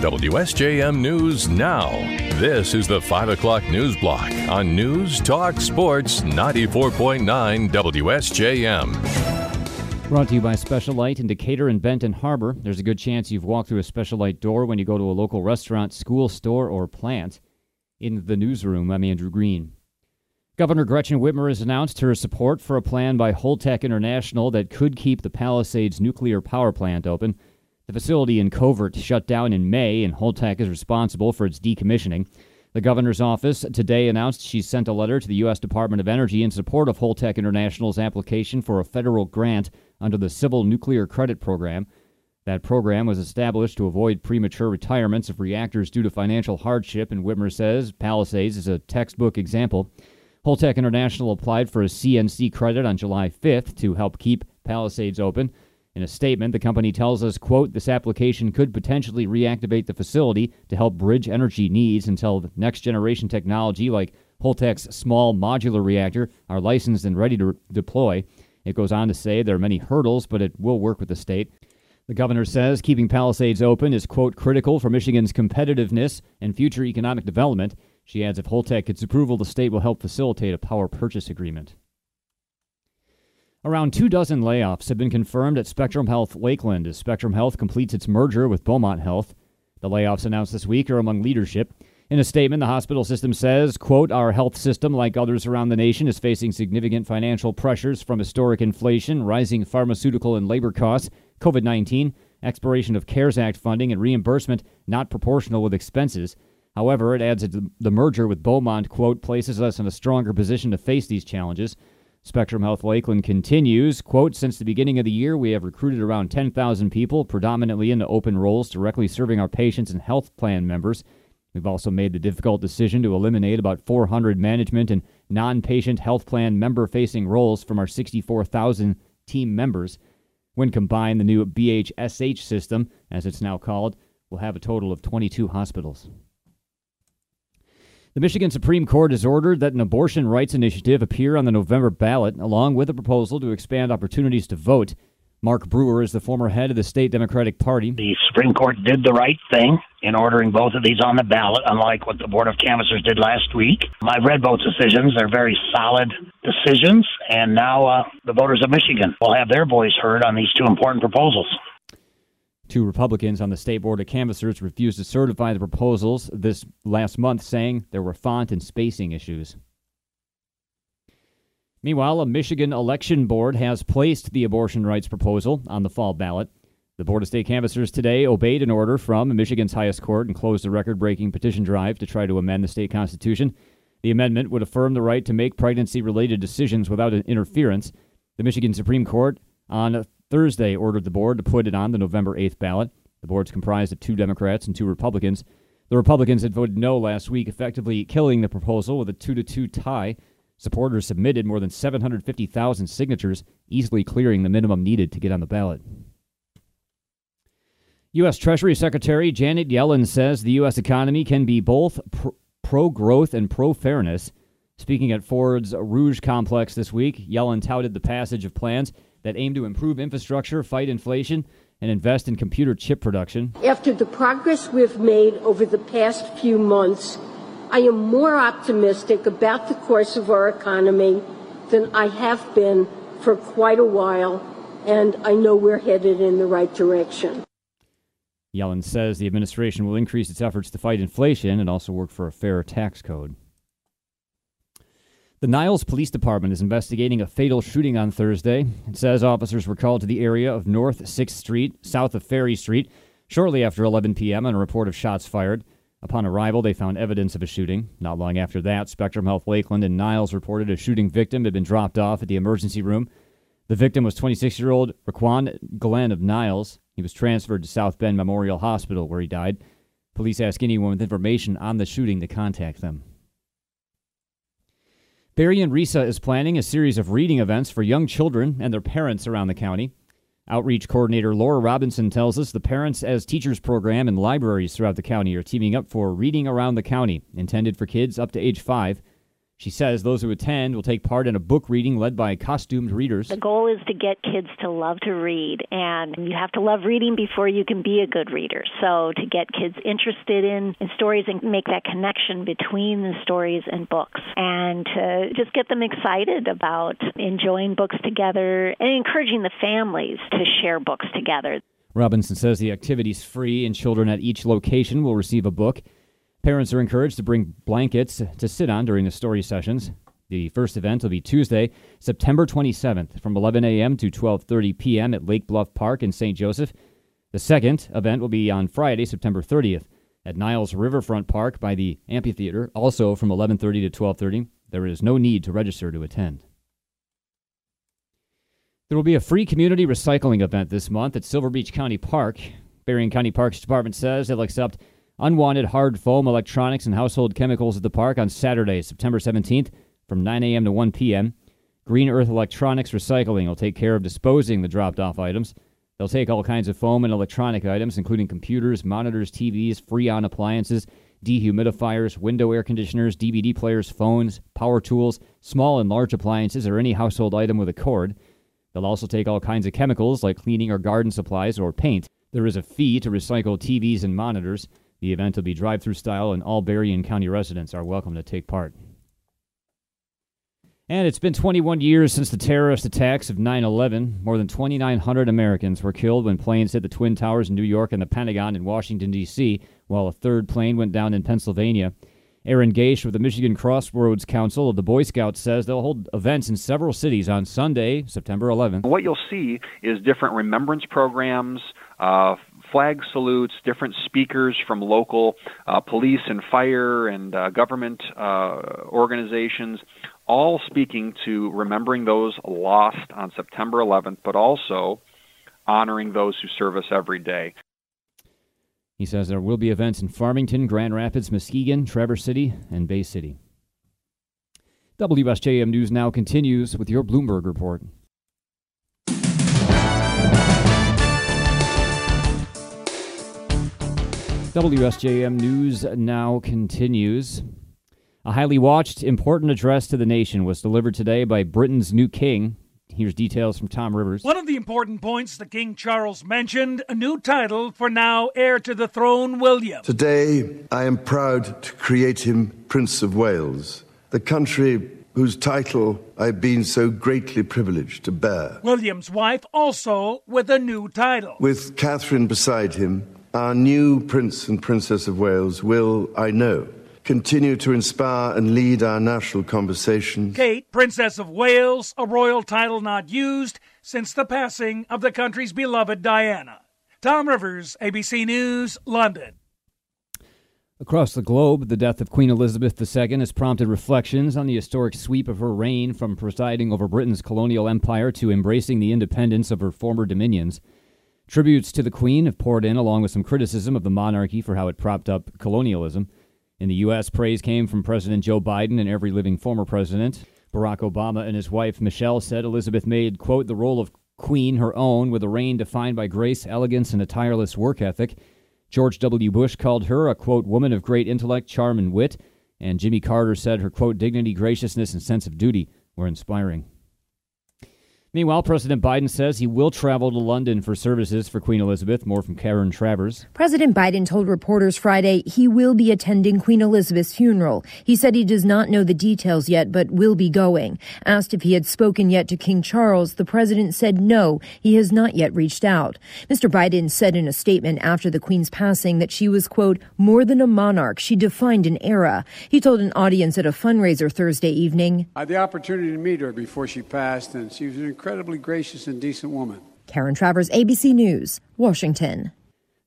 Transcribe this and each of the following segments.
WSJM News Now. This is the 5 o'clock news block on News Talk Sports 94.9 WSJM. Brought to you by Special-Lite in Decatur and Benton Harbor. There's a good chance you've walked through a Special-Lite door when you go to a local restaurant, school, store, or plant. In the newsroom, I'm Andrew Green. Governor Gretchen Whitmer has announced her support for a plan by Holtec International that could keep the Palisades nuclear power plant open. The facility in Covert shut down in May, and Holtec is responsible for its decommissioning. The governor's office today announced she sent a letter to the U.S. Department of Energy in support of Holtec International's application for a federal grant under the Civil Nuclear Credit Program. That program was established to avoid premature retirements of reactors due to financial hardship, and Whitmer says Palisades is a textbook example. Holtec International applied for a CNC credit on July 5th to help keep Palisades open. In a statement, the company tells us, quote, this application could potentially reactivate the facility to help bridge energy needs until next generation technology like Holtec's small modular reactor are licensed and ready to deploy. It goes on to say there are many hurdles, but it will work with the state. The governor says keeping Palisades open is, quote, critical for Michigan's competitiveness and future economic development. She adds if Holtec gets approval, the state will help facilitate a power purchase agreement. Around two dozen layoffs have been confirmed at Spectrum Health Lakeland as Spectrum Health completes its merger with Beaumont Health. The layoffs announced this week are among leadership. In a statement, the hospital system says, quote, Our health system, like others around the nation, is facing significant financial pressures from historic inflation, rising pharmaceutical and labor costs, COVID 19, expiration of CARES Act funding, and reimbursement not proportional with expenses. However, it adds that the merger with Beaumont, quote, places us in a stronger position to face these challenges. Spectrum Health Lakeland continues, quote, since the beginning of the year, we have recruited around 10,000 people, predominantly into open roles, directly serving our patients and health plan members. We've also made the difficult decision to eliminate about 400 management and non patient health plan member facing roles from our 64,000 team members. When combined, the new BHSH system, as it's now called, will have a total of 22 hospitals. The Michigan Supreme Court has ordered that an abortion rights initiative appear on the November ballot, along with a proposal to expand opportunities to vote. Mark Brewer is the former head of the state Democratic Party. The Supreme Court did the right thing in ordering both of these on the ballot, unlike what the Board of Canvassers did last week. I've read both decisions. They're very solid decisions, and now uh, the voters of Michigan will have their voice heard on these two important proposals. Two Republicans on the state board of canvassers refused to certify the proposals this last month, saying there were font and spacing issues. Meanwhile, a Michigan election board has placed the abortion rights proposal on the fall ballot. The Board of State Canvassers today obeyed an order from Michigan's highest court and closed a record breaking petition drive to try to amend the state constitution. The amendment would affirm the right to make pregnancy related decisions without interference. The Michigan Supreme Court on Thursday ordered the board to put it on the November 8th ballot. The board's comprised of two Democrats and two Republicans. The Republicans had voted no last week, effectively killing the proposal with a 2 to 2 tie. Supporters submitted more than 750,000 signatures, easily clearing the minimum needed to get on the ballot. U.S. Treasury Secretary Janet Yellen says the U.S. economy can be both pro growth and pro fairness. Speaking at Ford's Rouge complex this week, Yellen touted the passage of plans that aim to improve infrastructure, fight inflation, and invest in computer chip production. After the progress we've made over the past few months, I am more optimistic about the course of our economy than I have been for quite a while, and I know we're headed in the right direction. Yellen says the administration will increase its efforts to fight inflation and also work for a fair tax code. The Niles Police Department is investigating a fatal shooting on Thursday. It says officers were called to the area of North 6th Street, south of Ferry Street, shortly after 11 p.m. on a report of shots fired. Upon arrival, they found evidence of a shooting. Not long after that, Spectrum Health Lakeland and Niles reported a shooting victim had been dropped off at the emergency room. The victim was 26 year old Raquan Glenn of Niles. He was transferred to South Bend Memorial Hospital, where he died. Police ask anyone with information on the shooting to contact them. Berrien RESA is planning a series of reading events for young children and their parents around the county. Outreach coordinator Laura Robinson tells us the Parents as Teachers program in libraries throughout the county are teaming up for Reading Around the County, intended for kids up to age five. She says those who attend will take part in a book reading led by costumed readers. The goal is to get kids to love to read, and you have to love reading before you can be a good reader. So, to get kids interested in, in stories and make that connection between the stories and books, and to just get them excited about enjoying books together and encouraging the families to share books together. Robinson says the activity is free, and children at each location will receive a book. Parents are encouraged to bring blankets to sit on during the story sessions. The first event will be Tuesday, September 27th from 11 a.m. to 12:30 p.m. at Lake Bluff Park in St. Joseph. The second event will be on Friday, September 30th at Niles Riverfront Park by the amphitheater, also from 11:30 to 12:30. There is no need to register to attend. There will be a free community recycling event this month at Silver Beach County Park. Berrien County Parks Department says they'll accept unwanted hard foam, electronics, and household chemicals at the park on Saturday, September 17th from 9 a.m. to 1 p.m. Green Earth Electronics Recycling will take care of disposing the dropped off items. They'll take all kinds of foam and electronic items, including computers, monitors, TVs, Freon appliances, dehumidifiers, window air conditioners, DVD players, phones, power tools, small and large appliances, or any household item with a cord. They'll also take all kinds of chemicals like cleaning or garden supplies or paint. There is a fee to recycle TVs and monitors. The event will be drive through style, and all Berrien County residents are welcome to take part. And it's been 21 years since the terrorist attacks of 9 11. More than 2,900 Americans were killed when planes hit the Twin Towers in New York and the Pentagon in Washington, D.C., while a third plane went down in Pennsylvania. Aaron Gaish with the Michigan Crossroads Council of the Boy Scouts says they'll hold events in several cities on Sunday, September 11th. What you'll see is different remembrance programs, uh, flag salutes, different speakers from local uh, police and fire and uh, government uh, organizations, all speaking to remembering those lost on September 11th, but also honoring those who serve us every day. He says there will be events in Farmington, Grand Rapids, Muskegon, Traverse City, and Bay City. WSJM News now continues with your Bloomberg report. WSJM News now continues. A highly watched, important address to the nation was delivered today by Britain's new king. Here's details from Tom Rivers. One of the important points that King Charles mentioned a new title for now heir to the throne, William. Today, I am proud to create him Prince of Wales, the country whose title I've been so greatly privileged to bear. William's wife also with a new title. With Catherine beside him, our new Prince and Princess of Wales will, I know, continue to inspire and lead our national conversation. Kate, Princess of Wales, a royal title not used since the passing of the country's beloved Diana. Tom Rivers, ABC News, London. Across the globe, the death of Queen Elizabeth II has prompted reflections on the historic sweep of her reign from presiding over Britain's colonial empire to embracing the independence of her former dominions. Tributes to the Queen have poured in, along with some criticism of the monarchy for how it propped up colonialism. In the U.S., praise came from President Joe Biden and every living former president. Barack Obama and his wife Michelle said Elizabeth made, quote, the role of queen her own with a reign defined by grace, elegance, and a tireless work ethic. George W. Bush called her a, quote, woman of great intellect, charm, and wit. And Jimmy Carter said her, quote, dignity, graciousness, and sense of duty were inspiring. Meanwhile, President Biden says he will travel to London for services for Queen Elizabeth. More from Karen Travers. President Biden told reporters Friday he will be attending Queen Elizabeth's funeral. He said he does not know the details yet, but will be going. Asked if he had spoken yet to King Charles, the president said no, he has not yet reached out. Mr. Biden said in a statement after the Queen's passing that she was, quote, more than a monarch. She defined an era. He told an audience at a fundraiser Thursday evening. I had the opportunity to meet her before she passed, and she was an incredibly gracious and decent woman. Karen Travers, ABC News, Washington.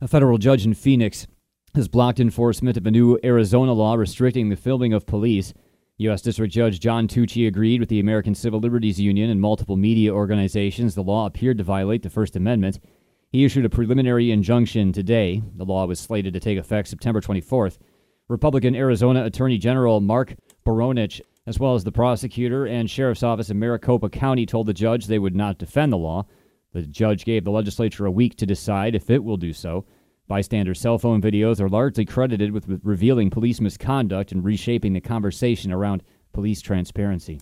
A federal judge in Phoenix has blocked enforcement of a new Arizona law restricting the filming of police. U.S. District Judge John Tuchi agreed with the American Civil Liberties Union and multiple media organizations the law appeared to violate the First Amendment. He issued a preliminary injunction today. The law was slated to take effect September 24th. Republican Arizona Attorney General Mark Brnovich as well as the prosecutor and sheriff's office in Maricopa County told the judge they would not defend the law. The judge gave the legislature a week to decide if it will do so. Bystander cell phone videos are largely credited with revealing police misconduct and reshaping the conversation around police transparency.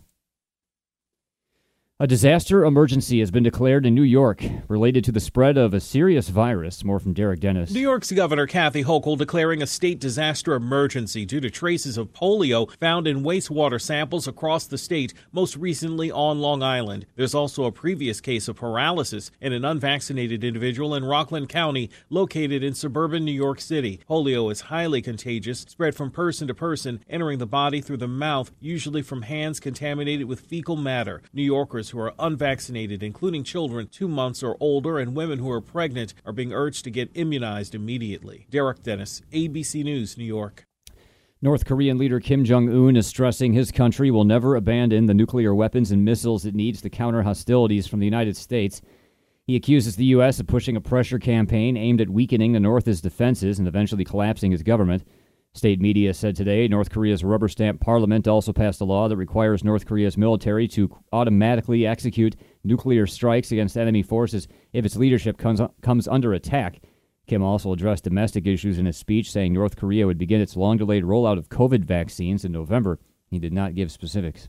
A disaster emergency has been declared in New York related to the spread of a serious virus. More from Derek Dennis. New York's Governor Kathy Hochul declaring a state disaster emergency due to traces of polio found in wastewater samples across the state, most recently on Long Island. There's also a previous case of paralysis in an unvaccinated individual in Rockland County, located in suburban New York City. Polio is highly contagious, spread from person to person, entering the body through the mouth, usually from hands contaminated with fecal matter. New Yorkers who are unvaccinated, including children two months or older and women who are pregnant, are being urged to get immunized immediately. Derek Dennis, ABC News, New York. North Korean leader Kim Jong un is stressing his country will never abandon the nuclear weapons and missiles it needs to counter hostilities from the United States. He accuses the U.S. of pushing a pressure campaign aimed at weakening the North's defenses and eventually collapsing his government. State media said today North Korea's rubber stamp parliament also passed a law that requires North Korea's military to automatically execute nuclear strikes against enemy forces if its leadership comes, comes under attack. Kim also addressed domestic issues in his speech, saying North Korea would begin its long delayed rollout of COVID vaccines in November. He did not give specifics.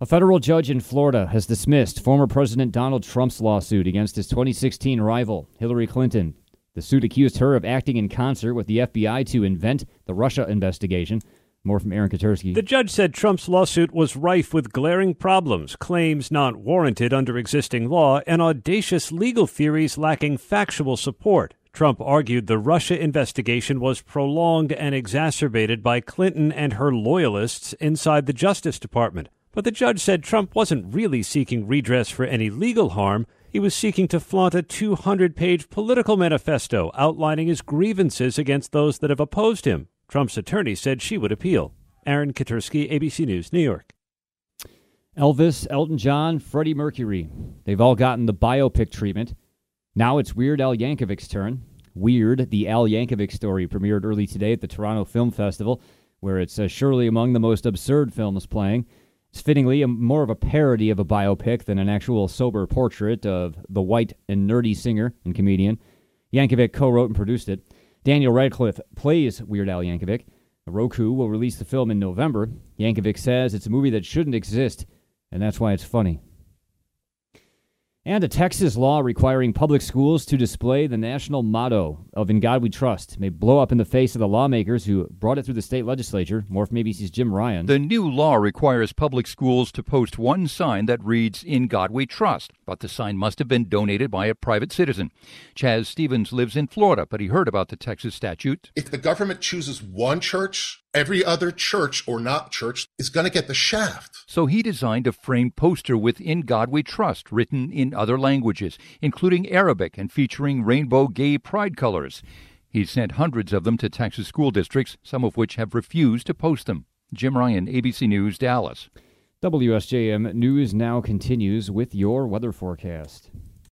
A federal judge in Florida has dismissed former President Donald Trump's lawsuit against his 2016 rival, Hillary Clinton, the suit accused her of acting in concert with the FBI to invent the Russia investigation. More from Aaron Katersky. The judge said Trump's lawsuit was rife with glaring problems, claims not warranted under existing law, and audacious legal theories lacking factual support. Trump argued the Russia investigation was prolonged and exacerbated by Clinton and her loyalists inside the Justice Department. But the judge said Trump wasn't really seeking redress for any legal harm. He was seeking to flaunt a 200 page political manifesto outlining his grievances against those that have opposed him. Trump's attorney said she would appeal. Aaron Katersky, ABC News, New York. Elvis, Elton John, Freddie Mercury. They've all gotten the biopic treatment. Now it's Weird Al Yankovic's turn. Weird, the Al Yankovic story, premiered early today at the Toronto Film Festival, where it's uh, surely among the most absurd films playing. It's fittingly a, more of a parody of a biopic than an actual sober portrait of the white and nerdy singer and comedian. Yankovic co wrote and produced it. Daniel Radcliffe plays Weird Al Yankovic. Roku will release the film in November. Yankovic says it's a movie that shouldn't exist, and that's why it's funny. And a Texas law requiring public schools to display the national motto of In God We Trust may blow up in the face of the lawmakers who brought it through the state legislature. More from ABC's Jim Ryan. The new law requires public schools to post one sign that reads In God We Trust, but the sign must have been donated by a private citizen. Chaz Stevens lives in Florida, but he heard about the Texas statute. If the government chooses one church every other church or not church is going to get the shaft. So he designed a framed poster with In God We Trust written in other languages, including Arabic and featuring rainbow gay pride colors. He sent hundreds of them to Texas school districts, some of which have refused to post them. Jim Ryan, ABC News, Dallas. WSJM News now continues with your weather forecast.